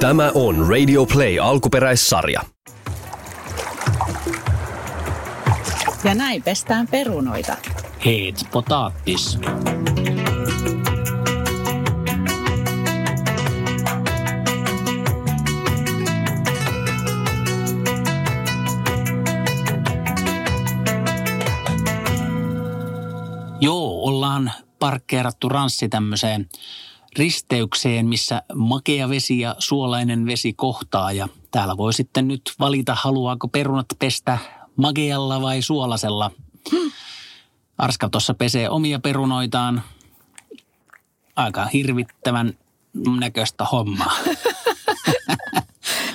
Tämä on Radio Play alkuperäissarja. Ja näin pestään perunoita. Heet potaattis. Joo, ollaan parkkeerattu ranssi tämmöiseen risteykseen, missä makea vesi ja suolainen vesi kohtaa. Ja täällä voi sitten nyt valita, haluaako perunat pestä makealla vai suolasella. Arska tuossa pesee omia perunoitaan. Aika hirvittävän näköistä hommaa.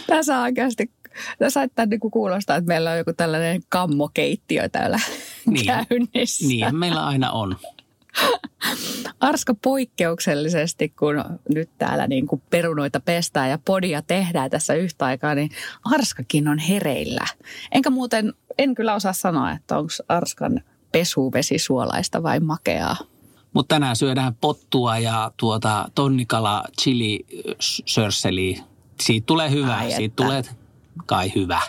Tässä oikeasti Tämä saattaa niin kuulostaa, että meillä on joku tällainen kammokeittiö täällä Niin. käynnissä. Niin meillä aina on. Arska poikkeuksellisesti, kun nyt täällä niin kuin perunoita pestään ja podia tehdään tässä yhtä aikaa, niin Arskakin on hereillä. Enkä muuten, en kyllä osaa sanoa, että onko Arskan pesuvesi suolaista vai makeaa. Mutta tänään syödään pottua ja tuota tonnikala chili sörsseli. Siitä tulee hyvä. Ai Siitä että. tulee kai hyvä.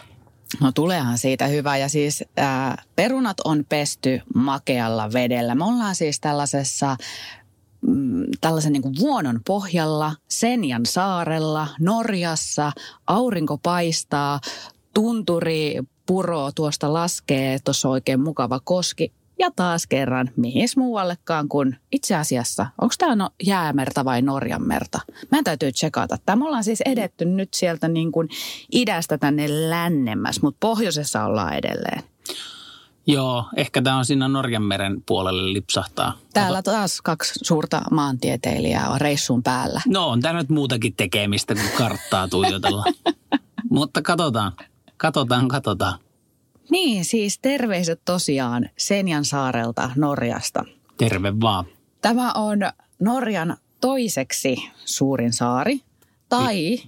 No tuleehan siitä hyvä ja siis ää, perunat on pesty makealla vedellä. Me ollaan siis tällaisessa mm, tällaisen niin kuin vuonon pohjalla, Senjan saarella, Norjassa, aurinko paistaa, tunturi puro tuosta laskee, tuossa oikein mukava koski. Ja taas kerran, mihin muuallekaan kuin itse asiassa, onko tämä no jäämerta vai Norjan merta? Meidän täytyy tsekata. Tämä me ollaan siis edetty nyt sieltä niin kuin idästä tänne lännemmäs, mutta pohjoisessa ollaan edelleen. Joo, ehkä tämä on siinä Norjanmeren puolelle lipsahtaa. Täällä taas kaksi suurta maantieteilijää on reissun päällä. No on tämä nyt muutakin tekemistä kuin karttaa tuijotella. Mutta katsotaan, katsotaan, katsotaan. Niin, siis terveiset tosiaan Senjan saarelta Norjasta. Terve vaan. Tämä on Norjan toiseksi suurin saari, tai,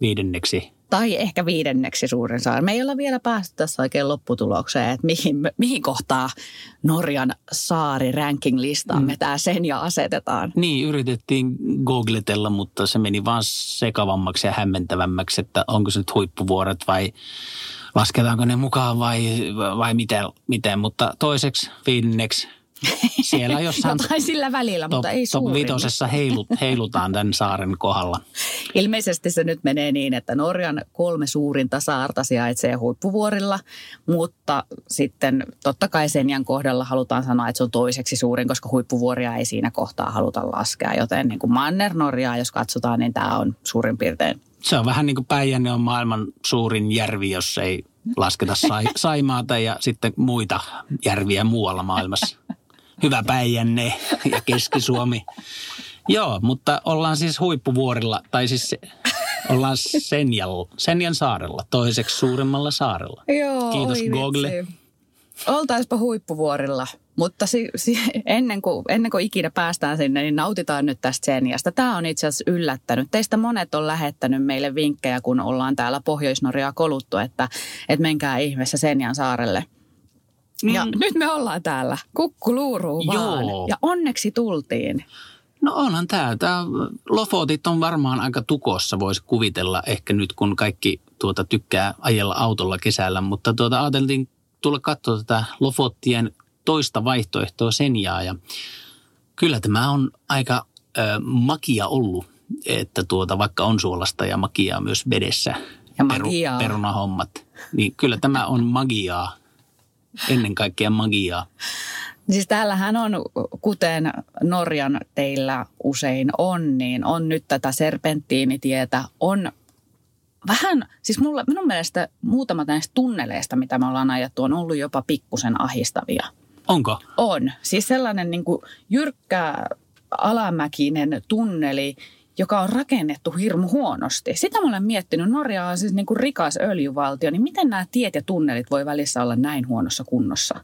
Viidenneksi. Tai ehkä viidenneksi suurin saari. Me ei olla vielä päästy tässä oikein lopputulokseen, että mihin, mihin kohtaa Norjan saari ranking-listaan me tämä Senja asetetaan. Niin, yritettiin googletella, mutta se meni vaan sekavammaksi ja hämmentävämmäksi, että onko se nyt huippuvuoret vai lasketaanko ne mukaan vai, vai miten, miten. Mutta toiseksi, viidenneksi, siellä jossain Jotain sillä välillä, top, mutta ei top suurin. vitosessa heilut, heilutaan tämän saaren kohdalla. Ilmeisesti se nyt menee niin, että Norjan kolme suurinta saarta sijaitsee huippuvuorilla, mutta sitten totta kai Senjan kohdalla halutaan sanoa, että se on toiseksi suurin, koska huippuvuoria ei siinä kohtaa haluta laskea. Joten niin kuin Manner-Norjaa, jos katsotaan, niin tämä on suurin piirtein. Se on vähän niin kuin Päijänne on maailman suurin järvi, jos ei lasketa sai, Saimaata ja sitten muita järviä muualla maailmassa. Hyvä Päijänne ja Keski-Suomi. Joo, mutta ollaan siis huippuvuorilla, tai siis se- ollaan Senjal, Senjan saarella, toiseksi suurimmalla saarella. Joo, Kiitos Google. Oltaispa huippuvuorilla, mutta si, si, ennen, kuin, ennen kuin ikinä päästään sinne, niin nautitaan nyt tästä Senjasta. Tämä on itse asiassa yllättänyt. Teistä monet on lähettänyt meille vinkkejä, kun ollaan täällä Pohjois-Norjaa koluttu, että, että menkää ihmeessä Senjan saarelle. Ja Mm. nyt me ollaan täällä. Kukku luuruu vaan. Joo. Ja onneksi tultiin. No onhan tämä. Tää Lofotit on varmaan aika tukossa, voisi kuvitella ehkä nyt, kun kaikki tuota tykkää ajella autolla kesällä. Mutta tuota, ajateltiin tulla katsoa tätä Lofottien toista vaihtoehtoa Senjaa. Ja kyllä tämä on aika ö, makia ollut, että tuota, vaikka on suolasta ja magiaa myös vedessä. Ja magiaa. perunahommat. Niin kyllä tämä on magiaa. Ennen kaikkea magiaa. Siis täällähän on, kuten Norjan teillä usein on, niin on nyt tätä serpenttiinitietä, on vähän, siis mulla, minun mielestä muutamat näistä tunneleista, mitä me ollaan ajettu, on ollut jopa pikkusen ahistavia. Onko? On. Siis sellainen niin kuin jyrkkä alamäkinen tunneli, joka on rakennettu hirmu huonosti. Sitä mä olen miettinyt. Norja on siis niin kuin rikas öljyvaltio, niin miten nämä tiet ja tunnelit voi välissä olla näin huonossa kunnossa?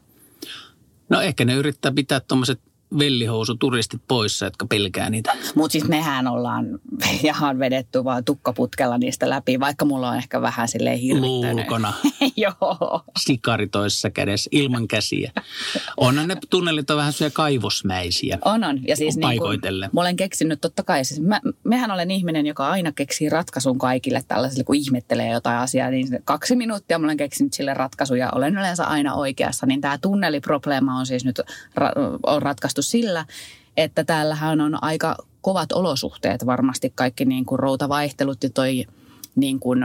No ehkä ne yrittää pitää tuommoiset vellihousuturistit poissa, jotka pelkää niitä. Mutta siis mehän ollaan ihan vedetty vaan tukkaputkella niistä läpi, vaikka mulla on ehkä vähän silleen hirvittänyt. Luukona. Joo. Sikari toisessa kädessä ilman käsiä. Onhan ne tunnelit on vähän kaivosmäisiä. On, on. Ja siis niin kuin, mä olen keksinyt totta kai, siis mä, mehän olen ihminen, joka aina keksii ratkaisun kaikille tällaisille, kun ihmettelee jotain asiaa, niin kaksi minuuttia mä olen keksinyt sille ratkaisun ja olen yleensä aina oikeassa. Niin tämä tunneliprobleema on siis nyt ra- on ratkaistu sillä, että täällähän on aika kovat olosuhteet varmasti kaikki niin kuin routavaihtelut ja toi niin kuin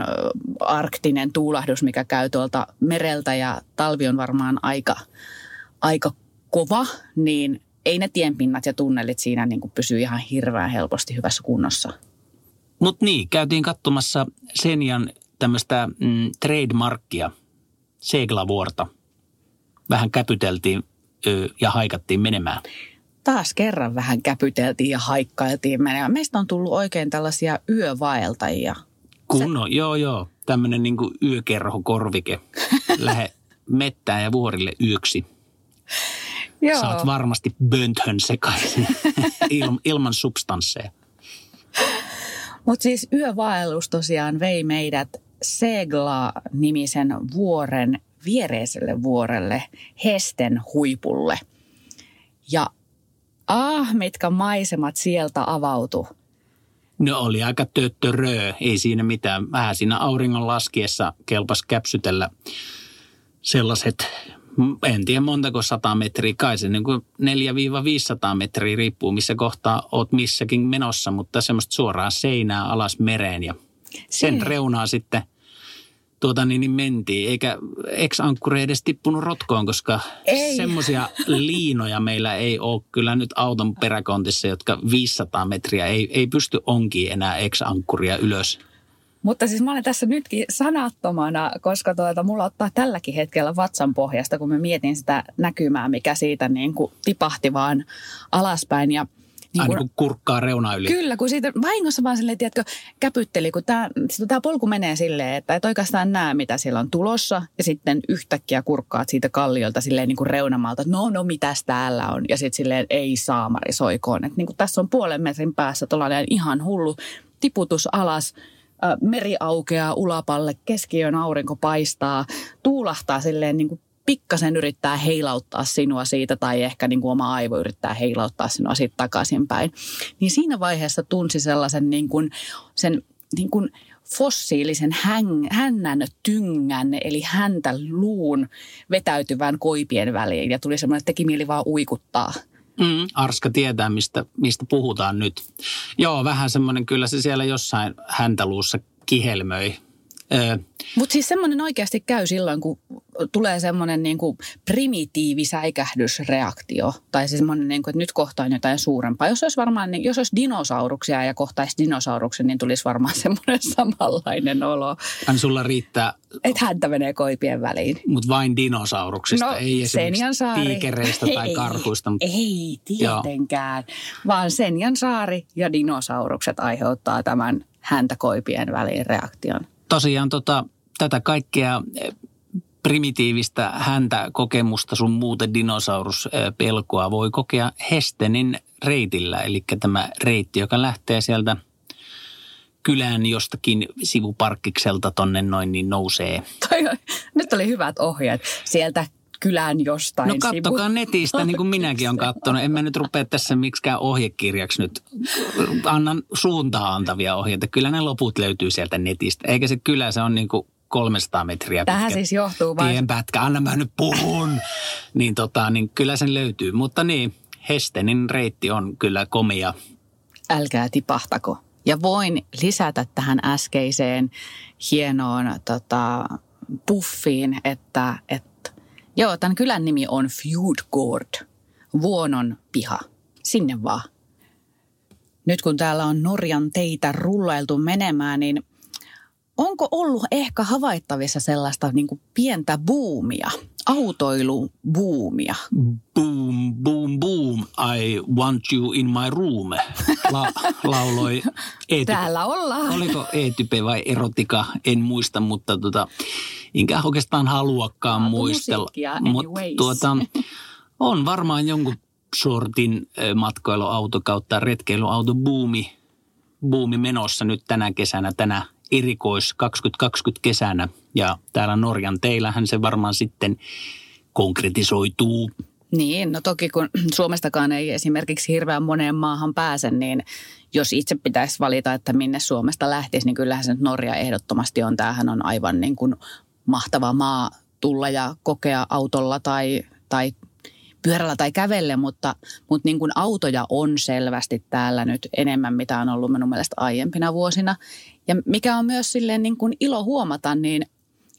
arktinen tuulahdus, mikä käy tuolta mereltä ja talvi on varmaan aika, aika kova, niin ei ne tienpinnat ja tunnelit siinä niin kuin pysy ihan hirveän helposti hyvässä kunnossa. Mutta niin, käytiin katsomassa Senjan tämmöistä mm, trademarkkia, Seglavuorta. Vähän käpyteltiin ja haikattiin menemään. Taas kerran vähän käpyteltiin ja haikkailtiin menemään. Meistä on tullut oikein tällaisia yövaeltajia. Kunno, Se... joo joo. Tämmöinen niin yökerhokorvike. Lähe mettään ja vuorille yöksi. Joo. Saat varmasti bönthön sekaisin Il, ilman substansseja. Mutta siis yövaellus tosiaan vei meidät Segla-nimisen vuoren viereiselle vuorelle Hesten huipulle. Ja ah, mitkä maisemat sieltä avautu. No oli aika töttöröö, ei siinä mitään. Vähän siinä auringon laskiessa kelpas käpsytellä sellaiset, en tiedä montako sata metriä, kai se niin kuin 4-500 metriä riippuu missä kohtaa oot missäkin menossa, mutta semmoista suoraa seinää alas mereen ja sen reunaa sitten – tuota niin, niin mentiin. Eikä ex-ankkuri edes tippunut rotkoon, koska semmoisia liinoja meillä ei ole kyllä nyt auton peräkontissa, jotka 500 metriä ei, ei pysty onkiin enää ex-ankkuria ylös. Mutta siis mä olen tässä nytkin sanattomana, koska tuota, mulla ottaa tälläkin hetkellä vatsan pohjasta, kun mä mietin sitä näkymää, mikä siitä niin kuin tipahti vaan alaspäin. Ja niin Aina kun kurkkaa reuna yli. Kyllä, kun siitä vahingossa vaan silleen, tiedätkö, käpytteli, kun tämä, tämä polku menee silleen, että et oikeastaan näe, mitä siellä on tulossa. Ja sitten yhtäkkiä kurkkaat siitä kalliolta silleen niin kuin reunamalta, että no, no, mitäs täällä on. Ja sitten silleen, ei saamari soikoon. Että niin kuin tässä on puolen metrin päässä tuollainen ihan hullu tiputus alas meri aukeaa ulapalle, keskiön aurinko paistaa, tuulahtaa silleen niin kuin pikkasen yrittää heilauttaa sinua siitä tai ehkä niin kuin oma aivo yrittää heilauttaa sinua siitä takaisinpäin. Niin siinä vaiheessa tunsi sellaisen niin kuin, sen niin kuin fossiilisen hän, hännän tyngän, eli häntä luun vetäytyvän koipien väliin. Ja tuli semmoinen, että teki mieli vaan uikuttaa. Mm, Arska tietää, mistä, mistä puhutaan nyt. Joo, vähän semmoinen, kyllä se siellä jossain häntäluussa kihelmöi mutta siis semmoinen oikeasti käy silloin, kun tulee semmoinen niin kuin primitiivisäikähdysreaktio. Tai siis semmoinen, niin kuin, että nyt kohtaan jotain suurempaa. Jos olisi varmaan, niin, jos olisi dinosauruksia ja kohtaisi dinosauruksen, niin tulisi varmaan semmoinen samanlainen olo. Hän sulla riittää... Että häntä menee koipien väliin. Mutta vain dinosauruksista, no, ei esimerkiksi tiikereistä tai ei, karhuista. Mutta... Ei tietenkään, Joo. vaan Senjan saari ja dinosaurukset aiheuttaa tämän häntä koipien väliin reaktion tosiaan tota, tätä kaikkea eh, primitiivistä häntä kokemusta sun muuten dinosauruspelkoa voi kokea Hestenin reitillä. Eli tämä reitti, joka lähtee sieltä kylän jostakin sivuparkkikselta tonne noin, niin nousee. Toi, nyt oli hyvät ohjeet. Sieltä kylän jostain No kattokaa sivu. netistä, niin kuin minäkin olen katsonut. En mä nyt rupea tässä miksikään ohjekirjaksi nyt. Annan suuntaa antavia ohjeita. Kyllä ne loput löytyy sieltä netistä. Eikä se kylä, se on niin kuin 300 metriä Tähän pitkä siis johtuu vain. Tienpätkä, anna mä nyt puhun. niin, tota, niin kyllä sen löytyy. Mutta niin, Hestenin reitti on kyllä komia. Älkää tipahtako. Ja voin lisätä tähän äskeiseen hienoon tota, puffiin, että, että Joo, tämän kylän nimi on Fjordgård, Vuonon piha. Sinne vaan. Nyt kun täällä on Norjan teitä rullailtu menemään, niin onko ollut ehkä havaittavissa sellaista niin kuin pientä buumia, autoilubuumia? Boom, boom, boom, I want you in my room, La, lauloi e Täällä ollaan. Oliko e vai erotika, en muista, mutta tota, enkä oikeastaan haluakaan muistella. Mutta tuota, on varmaan jonkun sortin matkailuauto kautta retkeilyauto buumi, buumi menossa nyt tänä kesänä, tänä erikois 2020 kesänä. Ja täällä Norjan teillähän se varmaan sitten konkretisoituu. Niin, no toki kun Suomestakaan ei esimerkiksi hirveän moneen maahan pääse, niin jos itse pitäisi valita, että minne Suomesta lähtisi, niin kyllähän se Norja ehdottomasti on. Tämähän on aivan niin kuin mahtava maa tulla ja kokea autolla tai, tai pyörällä tai kävelle, mutta, mutta niin kuin autoja on selvästi täällä nyt enemmän, mitä on ollut minun mielestä aiempina vuosina. Ja mikä on myös silleen niin kuin ilo huomata, niin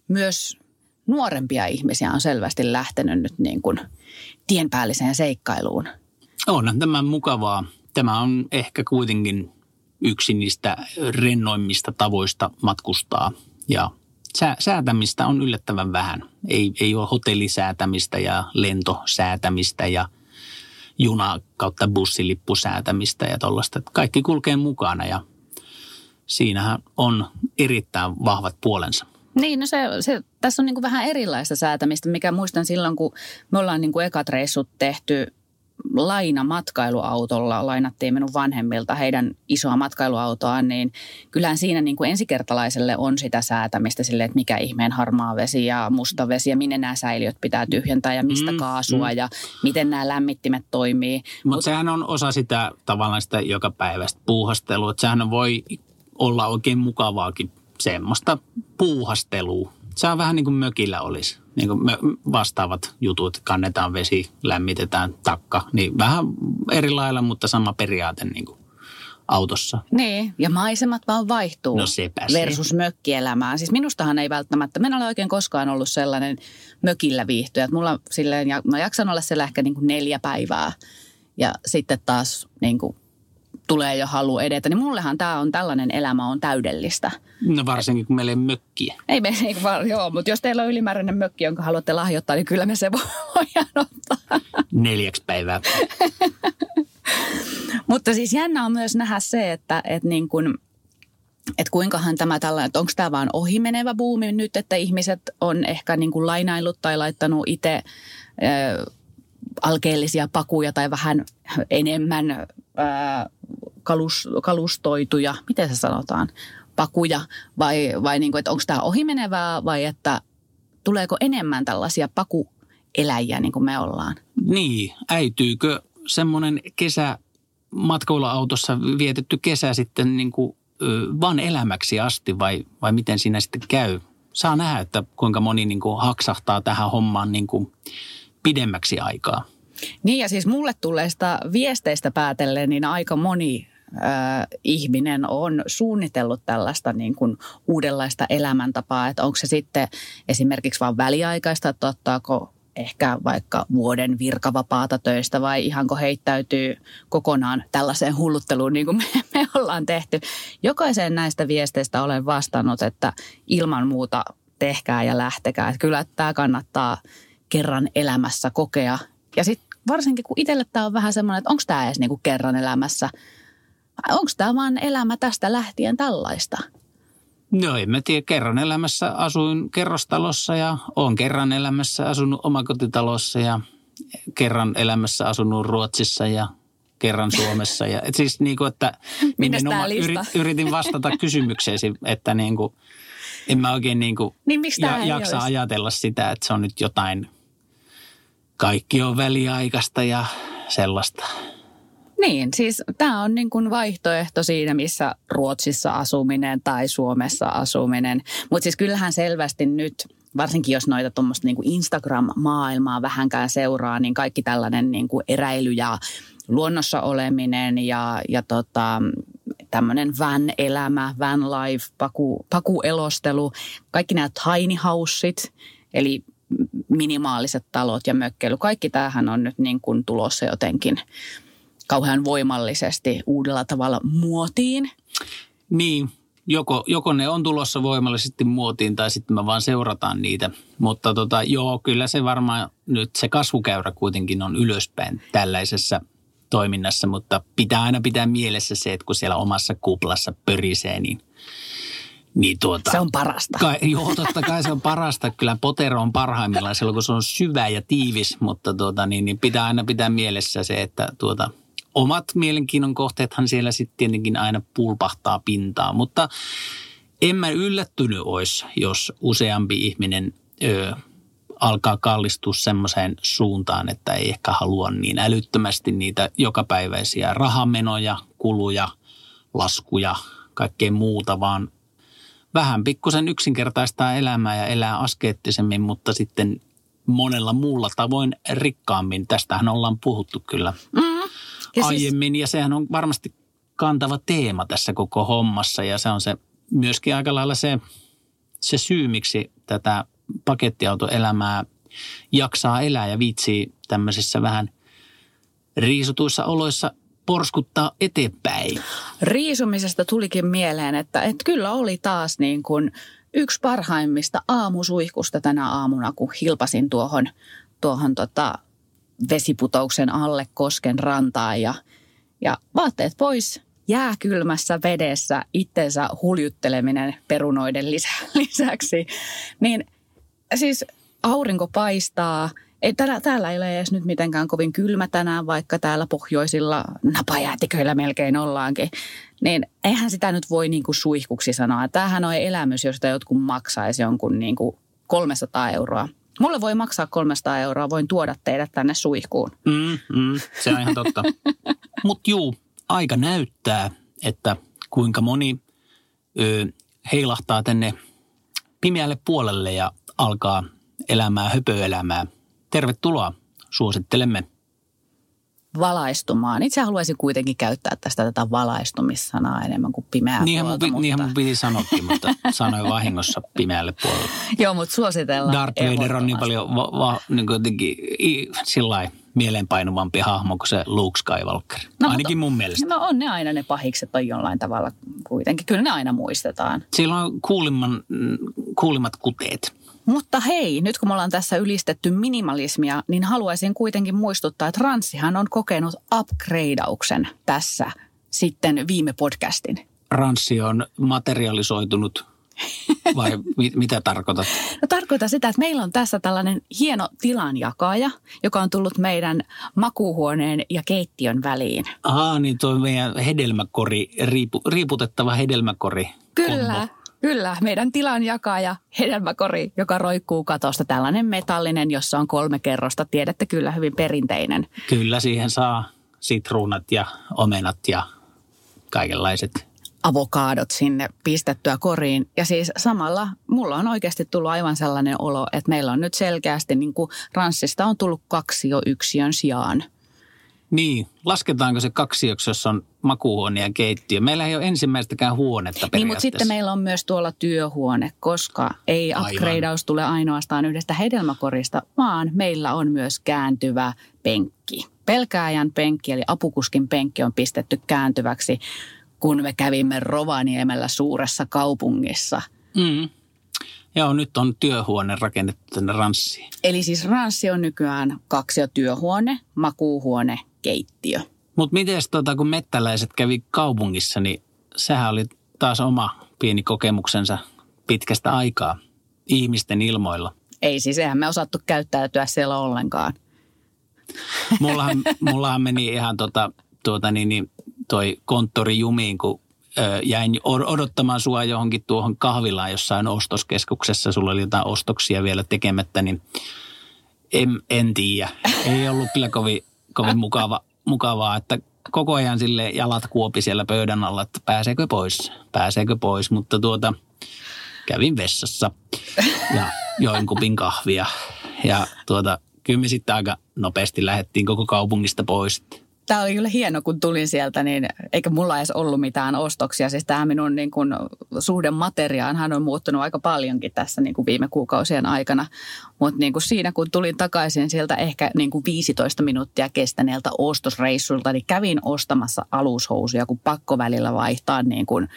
myös nuorempia ihmisiä on selvästi lähtenyt nyt niin kuin tienpäälliseen seikkailuun. On tämä mukavaa. Tämä on ehkä kuitenkin yksi niistä rennoimmista tavoista matkustaa ja säätämistä on yllättävän vähän. Ei, ei ole hotellisäätämistä ja lentosäätämistä ja juna kautta bussilippusäätämistä ja tuollaista. Kaikki kulkee mukana ja siinähän on erittäin vahvat puolensa. Niin, no se, se, tässä on niin kuin vähän erilaista säätämistä, mikä muistan silloin, kun me ollaan niin kuin ekat reissut tehty laina matkailuautolla, lainattiin minun vanhemmilta heidän isoa matkailuautoaan, niin kyllähän siinä niin kuin ensikertalaiselle on sitä säätämistä sille, että mikä ihmeen harmaa vesi ja musta vesi ja minne nämä säiliöt pitää tyhjentää ja mistä mm, kaasua mm. ja miten nämä lämmittimet toimii. Mutta Mut, sehän on osa sitä tavallaan sitä joka päivästä puuhastelua. Että sehän voi olla oikein mukavaakin semmoista puuhastelua. Se on vähän niin kuin mökillä olisi. Niin kuin vastaavat jutut, kannetaan vesi, lämmitetään takka. Niin vähän eri lailla, mutta sama periaate niin kuin autossa. Niin, ja maisemat vaan vaihtuu no sepä versus se. mökkielämää. Siis minustahan ei välttämättä, minä olen oikein koskaan ollut sellainen mökillä viihtyjä. Mulla silleen, ja mä jaksan olla siellä ehkä niin kuin neljä päivää ja sitten taas niin kuin tulee jo halu edetä, niin mullehan tämä on tällainen elämä on täydellistä. No varsinkin kun meillä ei mökkiä. Ei me, ei vaan, joo, mutta jos teillä on ylimääräinen mökki, jonka haluatte lahjoittaa, niin kyllä me se voidaan ottaa. Neljäksi päivää. mutta siis jännä on myös nähdä se, että, että niin kuin, että kuinkahan tämä tällainen, että onko tämä vaan ohimenevä buumi nyt, että ihmiset on ehkä niin kuin lainaillut tai laittanut itse alkeellisia pakuja tai vähän enemmän ää, kalus, kalustoituja, miten se sanotaan, pakuja vai, vai niin kuin, että onko tämä ohimenevää vai että tuleeko enemmän tällaisia pakueläjiä niin kuin me ollaan? Niin, äityykö semmoinen kesä matkailuautossa vietetty kesä sitten niin kuin, vaan elämäksi asti vai, vai miten siinä sitten käy? Saa nähdä, että kuinka moni niin kuin haksahtaa tähän hommaan niin kuin pidemmäksi aikaa. Niin ja siis mulle tulleista viesteistä päätellen, niin aika moni ihminen on suunnitellut tällaista niin kuin uudenlaista elämäntapaa, että onko se sitten esimerkiksi vain väliaikaista, että ottaako ehkä vaikka vuoden virkavapaata töistä vai ihanko heittäytyy kokonaan tällaiseen hullutteluun niin kuin me, me ollaan tehty. Jokaiseen näistä viesteistä olen vastannut, että ilman muuta tehkää ja lähtekää. Että kyllä tämä kannattaa kerran elämässä kokea. Ja sitten varsinkin kun itselle tämä on vähän semmoinen, että onko tämä edes niinku kerran elämässä. Onko tämä vaan elämä tästä lähtien tällaista? No en mä tiedä. Kerran elämässä asuin kerrostalossa ja olen kerran elämässä asunut omakotitalossa ja kerran elämässä asunut Ruotsissa ja kerran Suomessa. Ja, et siis niin kuin, että yrit, yritin vastata kysymykseesi, että niin kuin, en mä oikein niin kuin niin ja, jaksa olisi? ajatella sitä, että se on nyt jotain – kaikki on väliaikaista ja sellaista. Niin, siis tämä on niin kuin vaihtoehto siinä, missä Ruotsissa asuminen tai Suomessa asuminen. Mutta siis kyllähän selvästi nyt, varsinkin jos noita tuommoista niin Instagram-maailmaa vähänkään seuraa, niin kaikki tällainen niin kuin eräily ja luonnossa oleminen ja, ja tota, tämmöinen van-elämä, van life, paku, pakuelostelu, kaikki nämä tiny houseit, eli minimaaliset talot ja mökkeily. Kaikki tämähän on nyt niin kuin tulossa jotenkin kauhean voimallisesti uudella tavalla muotiin. Niin, joko, joko ne on tulossa voimallisesti muotiin tai sitten me vaan seurataan niitä. Mutta tota, joo, kyllä se varmaan nyt se kasvukäyrä kuitenkin on ylöspäin tällaisessa toiminnassa, mutta pitää aina pitää mielessä se, että kun siellä omassa kuplassa pörisee, niin Niin tuota, Se on parasta. Kai, joo, totta kai se on parasta. Kyllä potero on parhaimmillaan silloin, kun se on syvä ja tiivis, mutta tuota, niin, niin pitää aina pitää mielessä se, että tuota, omat mielenkiinnon kohteethan siellä sitten tietenkin aina pulpahtaa pintaan. Mutta en mä yllättynyt olisi, jos useampi ihminen ö, alkaa kallistua semmoiseen suuntaan, että ei ehkä halua niin älyttömästi niitä jokapäiväisiä rahamenoja, kuluja, laskuja, kaikkea muuta, vaan vähän pikkusen yksinkertaistaa elämää ja elää askeettisemmin, mutta sitten monella muulla tavoin rikkaammin. Tästähän ollaan puhuttu kyllä Mm. Ja siis, aiemmin ja sehän on varmasti kantava teema tässä koko hommassa ja se on se myöskin aika lailla se, se syy, miksi tätä pakettiautoelämää jaksaa elää ja viitsii tämmöisissä vähän riisutuissa oloissa porskuttaa eteenpäin. riisumisesta tulikin mieleen, että, että kyllä oli taas niin kuin yksi parhaimmista aamusuihkusta tänä aamuna, kun hilpasin tuohon, tuohon tota vesiputouksen alle kosken rantaan ja, ja vaatteet pois jääkylmässä vedessä itsensä huljutteleminen perunoiden lisä, lisäksi. Niin siis aurinko paistaa. Ei, täällä, täällä ei ole edes nyt mitenkään kovin kylmä tänään, vaikka täällä pohjoisilla napajäätiköillä melkein ollaankin. Niin eihän sitä nyt voi niin kuin suihkuksi sanoa. Tämähän on elämys, josta jotkut maksaisi jonkun niin kuin 300 euroa. Mulle voi maksaa 300 euroa, voin tuoda teidät tänne suihkuun. Mm, mm, se on ihan totta. Mutta juu, aika näyttää, että kuinka moni ö, heilahtaa tänne pimeälle puolelle ja alkaa elämää höpöelämää. Tervetuloa, suosittelemme. Valaistumaan. Itse haluaisin kuitenkin käyttää tästä tätä valaistumissanaa enemmän kuin pimeää Niinhän mun, puolta, pi- mutta... niinhän mun piti sanoakin, mutta sanoin vahingossa pimeälle puolelle. Joo, mutta suositellaan Darth Vader on niin paljon va- va- niin jotenkin sillai mieleenpainuvampi hahmo kuin se Luke Skywalker. No, Ainakin mun mielestä. No on ne aina ne pahikset on jollain tavalla kuitenkin. Kyllä ne aina muistetaan. Sillä on kuulimman, mm, kuulimmat kuteet. Mutta hei, nyt kun me ollaan tässä ylistetty minimalismia, niin haluaisin kuitenkin muistuttaa, että Ranssihan on kokenut upgradeauksen tässä sitten viime podcastin. Ranssi on materialisoitunut, vai mi- mitä tarkoitat? No tarkoittaa sitä, että meillä on tässä tällainen hieno tilanjakaja, joka on tullut meidän makuuhuoneen ja keittiön väliin. Aa, niin tuo meidän hedelmäkori, riipu, riiputettava hedelmäkori. Kyllä, kombo. Kyllä. Meidän tilanjakaja, hedelmäkori, joka roikkuu katosta. Tällainen metallinen, jossa on kolme kerrosta. Tiedätte kyllä hyvin perinteinen. Kyllä siihen saa sitruunat ja omenat ja kaikenlaiset. avokaadot sinne pistettyä koriin. Ja siis samalla mulla on oikeasti tullut aivan sellainen olo, että meillä on nyt selkeästi niin kuin ranssista on tullut kaksi jo yksiön sijaan. Niin, lasketaanko se kaksi, jossa on makuuhuone ja keittiö? Meillä ei ole ensimmäistäkään huonetta Niin, mutta sitten meillä on myös tuolla työhuone, koska ei upgradeaus tule ainoastaan yhdestä hedelmäkorista, vaan meillä on myös kääntyvä penkki. Pelkääjän penkki eli apukuskin penkki on pistetty kääntyväksi, kun me kävimme Rovaniemellä suuressa kaupungissa. Mm. Joo, nyt on työhuone rakennettu tänne Ranssiin. Eli siis ranssi on nykyään kaksi työhuone, makuuhuone, keittiö. Mutta miten tota, kun mettäläiset kävi kaupungissa, niin sehän oli taas oma pieni kokemuksensa pitkästä aikaa ihmisten ilmoilla. Ei siis, eihän me osattu käyttäytyä siellä ollenkaan. Mullahan, mullahan meni ihan tota, tuota niin, niin toi konttori jumiin, kun ö, jäin od- odottamaan sua johonkin tuohon kahvilaan jossain ostoskeskuksessa. Sulla oli jotain ostoksia vielä tekemättä, niin en, en tiedä. Ei ollut kyllä kovin, kovin mukava, mukavaa, että koko ajan sille jalat kuopi siellä pöydän alla, että pääseekö pois, pääseekö pois. Mutta tuota, kävin vessassa ja join kupin kahvia. Ja tuota, kyllä me sitten aika nopeasti lähdettiin koko kaupungista pois. Tämä oli kyllä hieno, kun tulin sieltä, niin eikä mulla edes ollut mitään ostoksia. Siis tämä minun niin kuin, suhde materiaanhan on muuttunut aika paljonkin tässä niin kuin viime kuukausien aikana. Mutta niin siinä, kun tulin takaisin sieltä ehkä niin kuin 15 minuuttia kestäneeltä ostosreissulta, niin kävin ostamassa alushousuja, kun pakko välillä vaihtaa niin kuin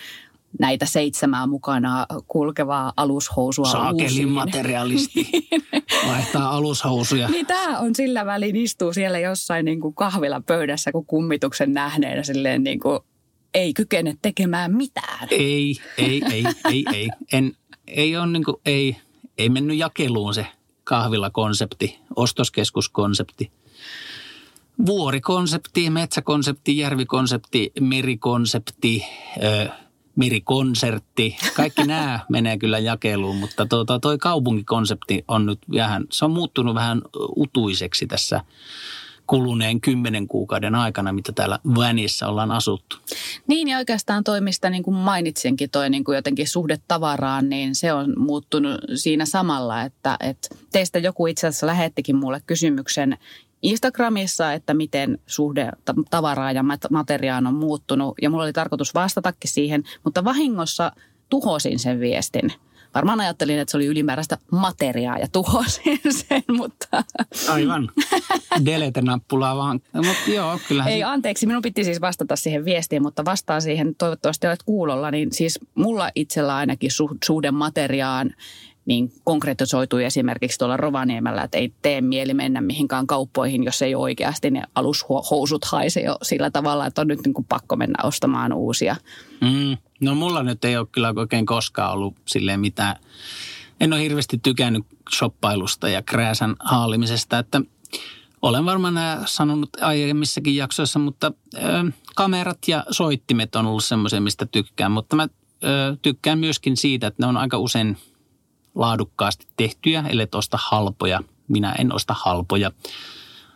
näitä seitsemää mukana kulkevaa alushousua Saakelin uusiin. materialisti vaihtaa alushousuja. Niin tämä on sillä välin istuu siellä jossain niin kuin kahvila pöydässä, kun kummituksen nähneenä silleen niin kuin ei kykene tekemään mitään. Ei, ei, ei, ei, ei. En, ei ole niin kuin, ei, ei mennyt jakeluun se kahvila-konsepti, ostoskeskuskonsepti. Vuorikonsepti, metsäkonsepti, järvikonsepti, merikonsepti, ö, merikonsertti. Kaikki nämä menee kyllä jakeluun, mutta tuota, toi kaupunkikonsepti on nyt vähän, se on muuttunut vähän utuiseksi tässä kuluneen kymmenen kuukauden aikana, mitä täällä Vänissä ollaan asuttu. Niin ja oikeastaan toimista niin kuin mainitsinkin, toi niin kuin jotenkin suhde tavaraan, niin se on muuttunut siinä samalla, että, että teistä joku itse asiassa lähettikin mulle kysymyksen Instagramissa, että miten suhde tavaraa ja materiaan on muuttunut. Ja mulla oli tarkoitus vastatakin siihen, mutta vahingossa tuhosin sen viestin. Varmaan ajattelin, että se oli ylimääräistä materiaa ja tuhosin sen, mutta... Aivan. Delete-nappulaa vaan. Mutta joo, kyllä. Ei, anteeksi. Minun piti siis vastata siihen viestiin, mutta vastaan siihen. Toivottavasti olet kuulolla. Niin siis mulla itsellä ainakin suhde materiaan niin konkretisoitui esimerkiksi tuolla Rovaniemellä, että ei tee mieli mennä mihinkään kauppoihin, jos ei oikeasti ne alushousut haise jo sillä tavalla, että on nyt niin kuin pakko mennä ostamaan uusia. Mm, no mulla nyt ei ole kyllä oikein koskaan ollut silleen mitään, en ole hirveästi tykännyt shoppailusta ja krääsän haalimisesta, että olen varmaan nämä sanonut aiemmissakin jaksoissa, mutta ö, kamerat ja soittimet on ollut semmoisia, mistä tykkään, mutta mä ö, tykkään myöskin siitä, että ne on aika usein – laadukkaasti tehtyjä, ellei osta halpoja. Minä en osta halpoja.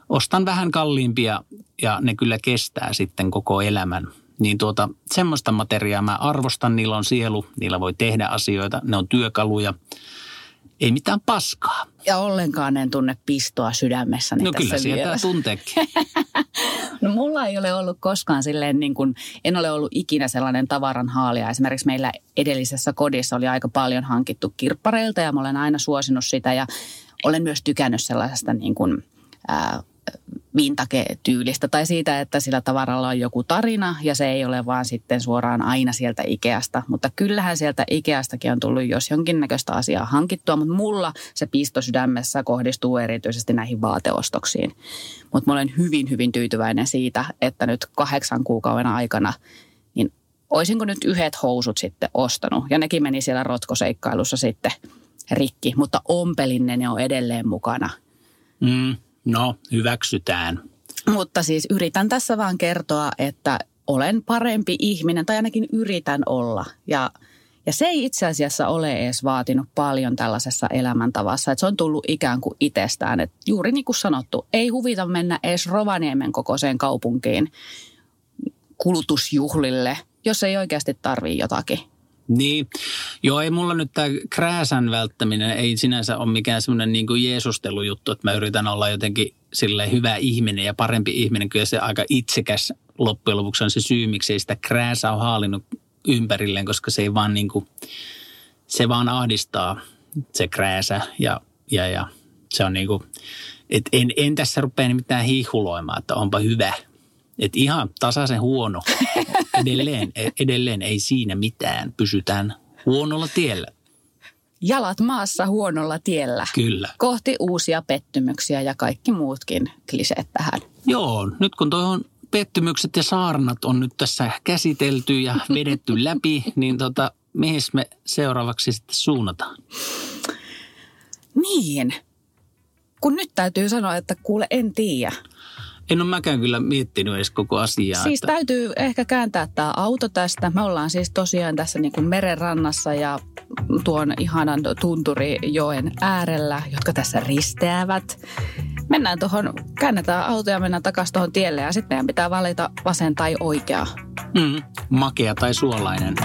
Ostan vähän kalliimpia ja ne kyllä kestää sitten koko elämän. Niin tuota, semmoista materiaa mä arvostan, niillä on sielu, niillä voi tehdä asioita, ne on työkaluja. Ei mitään paskaa. Ja ollenkaan en tunne pistoa sydämessäni No tässä kyllä sieltä tunteekin. no mulla ei ole ollut koskaan silleen niin kuin, en ole ollut ikinä sellainen tavaran haalia. Esimerkiksi meillä edellisessä kodissa oli aika paljon hankittu kirppareilta ja mä olen aina suosinut sitä ja olen myös tykännyt sellaisesta niin kuin, ää, vintage-tyylistä tai siitä, että sillä tavaralla on joku tarina ja se ei ole vaan sitten suoraan aina sieltä Ikeasta. Mutta kyllähän sieltä Ikeastakin on tullut jos jonkinnäköistä asiaa hankittua, mutta mulla se pisto sydämessä kohdistuu erityisesti näihin vaateostoksiin. Mutta mä olen hyvin, hyvin tyytyväinen siitä, että nyt kahdeksan kuukauden aikana niin olisinko nyt yhdet housut sitten ostanut. Ja nekin meni siellä rotkoseikkailussa sitten rikki, mutta ompelin ne on edelleen mukana. Mm. No, hyväksytään. Mutta siis yritän tässä vaan kertoa, että olen parempi ihminen, tai ainakin yritän olla. Ja, ja se ei itse asiassa ole edes vaatinut paljon tällaisessa elämäntavassa. Että se on tullut ikään kuin itsestään. Että juuri niin kuin sanottu, ei huvita mennä edes Rovaniemen kokoiseen kaupunkiin kulutusjuhlille, jos ei oikeasti tarvii jotakin. Niin, joo ei mulla nyt tämä krääsän välttäminen ei sinänsä ole mikään semmoinen niin kuin jeesustelujuttu, että mä yritän olla jotenkin sille hyvä ihminen ja parempi ihminen. Kyllä se aika itsekäs loppujen lopuksi on se syy, miksi ei sitä krääsää ole haalinnut ympärilleen, koska se ei vaan niin kuin, se vaan ahdistaa se krääsä ja, ja, ja se on niin kuin, et en, en tässä rupea mitään hiihuloimaan, että onpa hyvä – et ihan tasaisen huono. Edelleen, edelleen ei siinä mitään. Pysytään huonolla tiellä. Jalat maassa huonolla tiellä. Kyllä. Kohti uusia pettymyksiä ja kaikki muutkin kliseet tähän. Joo, nyt kun tuohon pettymykset ja saarnat on nyt tässä käsitelty ja vedetty läpi, niin tota, mihin me seuraavaksi sitten suunnataan? Niin. Kun nyt täytyy sanoa, että kuule en tiedä. En ole mäkään kyllä miettinyt edes koko asiaa. Siis että... täytyy ehkä kääntää tämä auto tästä. Me ollaan siis tosiaan tässä niin kuin merenrannassa ja tuon ihanan Tunturijoen äärellä, jotka tässä risteävät. Mennään tuohon, käännetään auto ja mennään takaisin tuohon tielle ja sitten meidän pitää valita vasen tai oikea. Mm, makea tai suolainen.